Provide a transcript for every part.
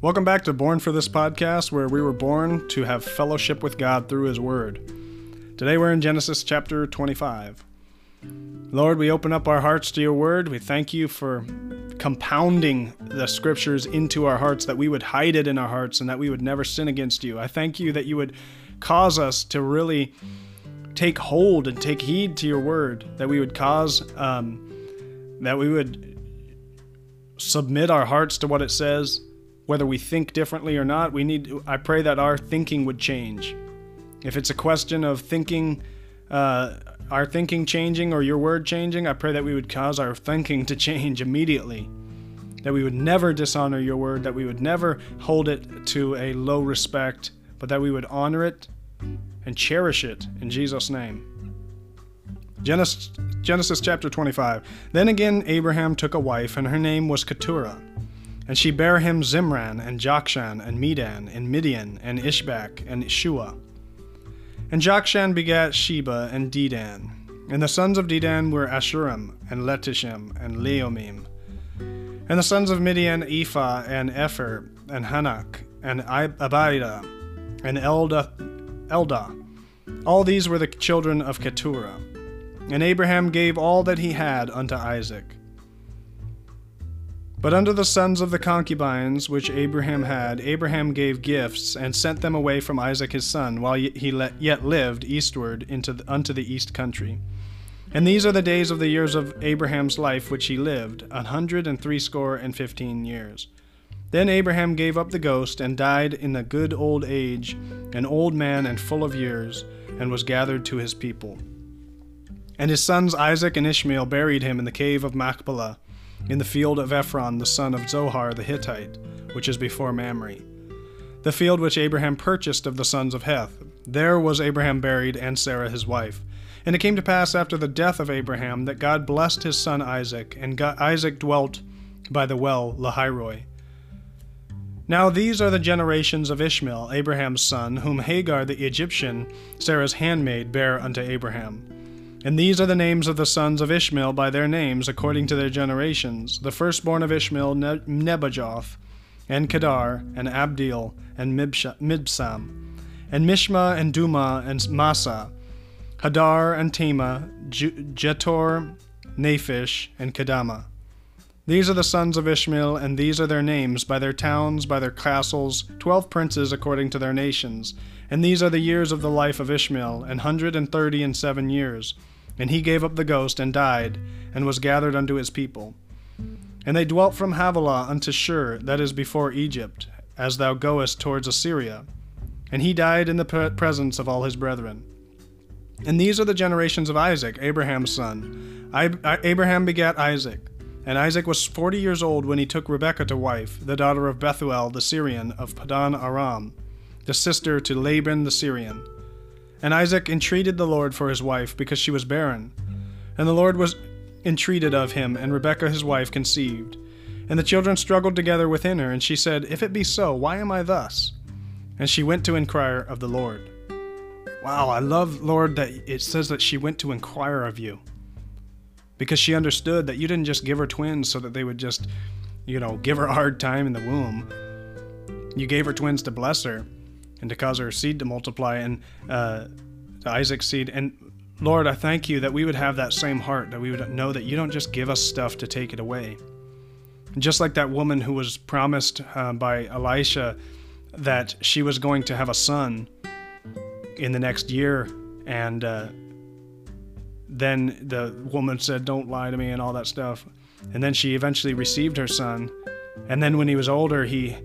Welcome back to Born for This podcast, where we were born to have fellowship with God through His Word. Today we're in Genesis chapter 25. Lord, we open up our hearts to your Word. We thank you for compounding the Scriptures into our hearts, that we would hide it in our hearts and that we would never sin against you. I thank you that you would cause us to really take hold and take heed to your Word, that we would cause, um, that we would submit our hearts to what it says whether we think differently or not, we need. I pray that our thinking would change. If it's a question of thinking, uh, our thinking changing or your word changing, I pray that we would cause our thinking to change immediately. That we would never dishonor your word, that we would never hold it to a low respect, but that we would honor it and cherish it in Jesus' name. Genesis, Genesis chapter 25. Then again, Abraham took a wife, and her name was Keturah. And she bare him Zimran, and Jokshan, and Medan, and Midian, and Ishbak, and Shuah. And Jokshan begat Sheba and Dedan. And the sons of Dedan were Asshurim, and Letushim, and Leummim. And the sons of Midian, Ephah, and Epher, and Hanoch, and Abida, and Elda, Elda. All these were the children of Keturah. And Abraham gave all that he had unto Isaac. But unto the sons of the concubines which Abraham had, Abraham gave gifts, and sent them away from Isaac his son, while he yet lived eastward into the, unto the east country. And these are the days of the years of Abraham's life which he lived, an hundred and threescore and fifteen years. Then Abraham gave up the ghost, and died in a good old age, an old man and full of years, and was gathered to his people. And his sons Isaac and Ishmael buried him in the cave of Machpelah in the field of Ephron the son of Zohar the Hittite, which is before Mamre. The field which Abraham purchased of the sons of Heth. There was Abraham buried, and Sarah his wife. And it came to pass after the death of Abraham that God blessed his son Isaac, and Isaac dwelt by the well Lahairoi. Now these are the generations of Ishmael, Abraham's son, whom Hagar the Egyptian, Sarah's handmaid, bare unto Abraham. And these are the names of the sons of Ishmael by their names, according to their generations. The firstborn of Ishmael, ne- Nebajoth, and Kedar, and Abdeel, and Mibsam, and Mishma, and Dumah, and Massa, Hadar, and Tema, Jetur, Naphish, and Kedemah. These are the sons of Ishmael, and these are their names, by their towns, by their castles, twelve princes according to their nations. And these are the years of the life of Ishmael, an hundred and thirty and seven years. And he gave up the ghost and died, and was gathered unto his people. And they dwelt from Havilah unto Shur, that is before Egypt, as thou goest towards Assyria. And he died in the presence of all his brethren. And these are the generations of Isaac, Abraham's son. I, Abraham begat Isaac. And Isaac was forty years old when he took Rebekah to wife, the daughter of Bethuel the Syrian of Padan Aram, the sister to Laban the Syrian. And Isaac entreated the Lord for his wife, because she was barren. And the Lord was entreated of him, and Rebekah his wife conceived. And the children struggled together within her, and she said, If it be so, why am I thus? And she went to inquire of the Lord. Wow, I love, Lord, that it says that she went to inquire of you. Because she understood that you didn't just give her twins so that they would just, you know, give her a hard time in the womb. You gave her twins to bless her and to cause our seed to multiply and uh, Isaac's seed. And Lord, I thank you that we would have that same heart, that we would know that you don't just give us stuff to take it away. And just like that woman who was promised uh, by Elisha that she was going to have a son in the next year, and uh, then the woman said, Don't lie to me, and all that stuff. And then she eventually received her son. And then when he was older, he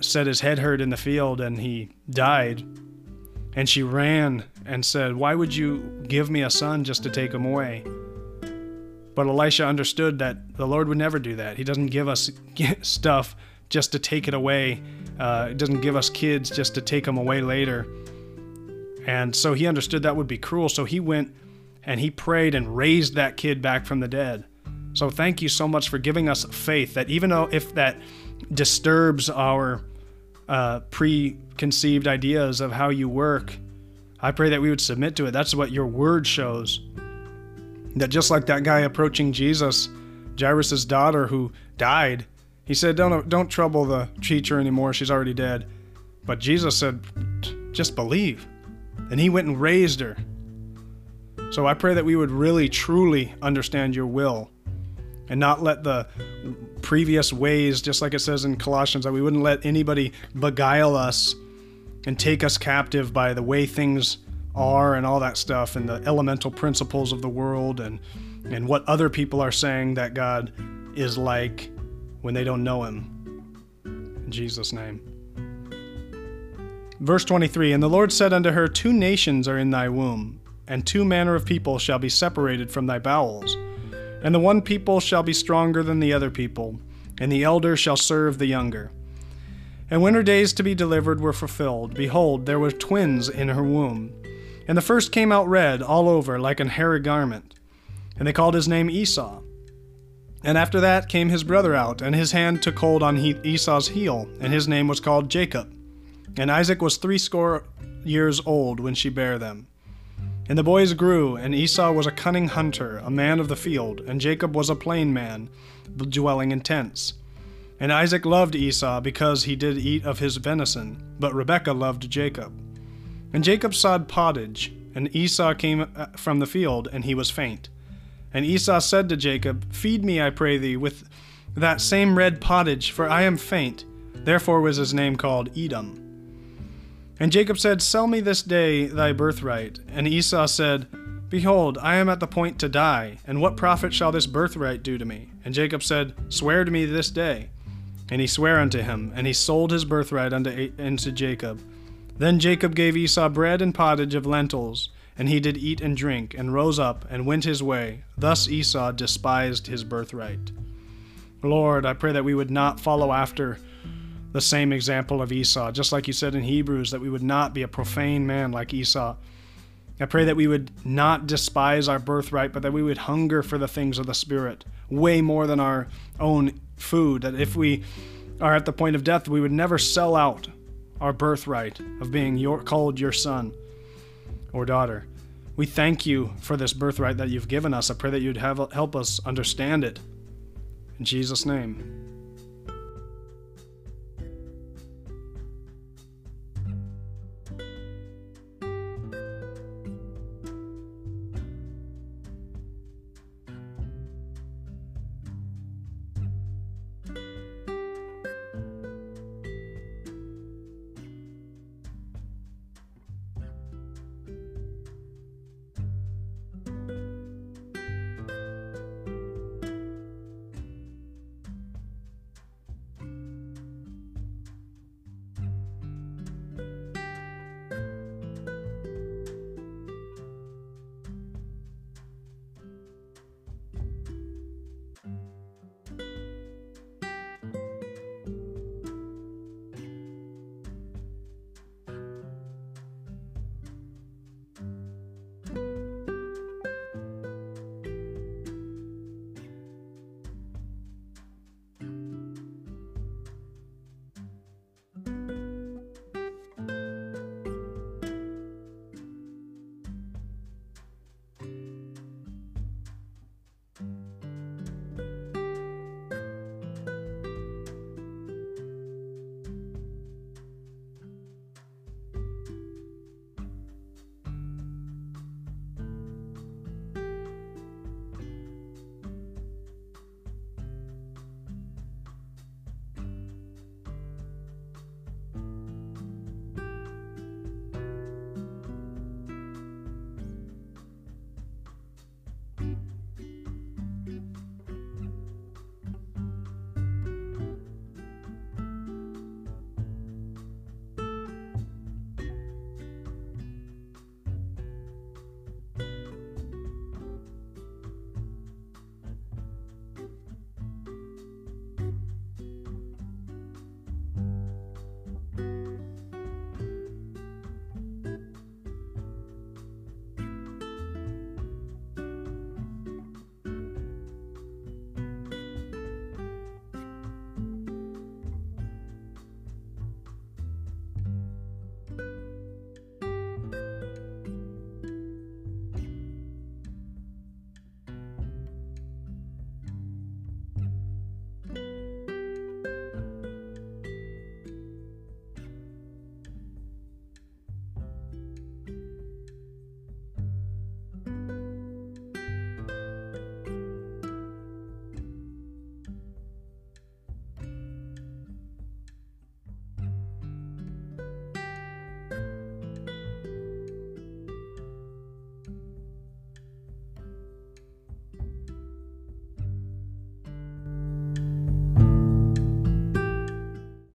said his head hurt in the field and he died. And she ran and said, Why would you give me a son just to take him away? But Elisha understood that the Lord would never do that. He doesn't give us stuff just to take it away, uh, he doesn't give us kids just to take them away later. And so he understood that would be cruel. So he went and he prayed and raised that kid back from the dead. So thank you so much for giving us faith that even though if that disturbs our uh, preconceived ideas of how you work, I pray that we would submit to it. That's what your word shows. That just like that guy approaching Jesus, Jairus' daughter who died, He said, "Don't don't trouble the teacher anymore. She's already dead." But Jesus said, "Just believe." And he went and raised her. So I pray that we would really truly understand your will and not let the previous ways, just like it says in Colossians, that we wouldn't let anybody beguile us and take us captive by the way things are and all that stuff and the elemental principles of the world and and what other people are saying that God is like when they don't know him. In Jesus name. Verse 23 And the Lord said unto her, Two nations are in thy womb, and two manner of people shall be separated from thy bowels. And the one people shall be stronger than the other people, and the elder shall serve the younger. And when her days to be delivered were fulfilled, behold, there were twins in her womb. And the first came out red all over, like an hairy garment. And they called his name Esau. And after that came his brother out, and his hand took hold on Esau's heel, and his name was called Jacob. And Isaac was threescore years old when she bare them. And the boys grew, and Esau was a cunning hunter, a man of the field, and Jacob was a plain man, dwelling in tents. And Isaac loved Esau because he did eat of his venison, but Rebekah loved Jacob. And Jacob sawed pottage, and Esau came uh, from the field, and he was faint. And Esau said to Jacob, Feed me, I pray thee, with that same red pottage, for I am faint. Therefore was his name called Edom. And Jacob said, Sell me this day thy birthright. And Esau said, Behold, I am at the point to die, and what profit shall this birthright do to me? And Jacob said, Swear to me this day. And he sware unto him, and he sold his birthright unto, unto Jacob. Then Jacob gave Esau bread and pottage of lentils, and he did eat and drink, and rose up, and went his way. Thus Esau despised his birthright. Lord, I pray that we would not follow after the same example of Esau, just like you said in Hebrews, that we would not be a profane man like Esau. I pray that we would not despise our birthright, but that we would hunger for the things of the Spirit way more than our own food. That if we are at the point of death, we would never sell out our birthright of being your, called your son or daughter. We thank you for this birthright that you've given us. I pray that you'd have, help us understand it. In Jesus' name.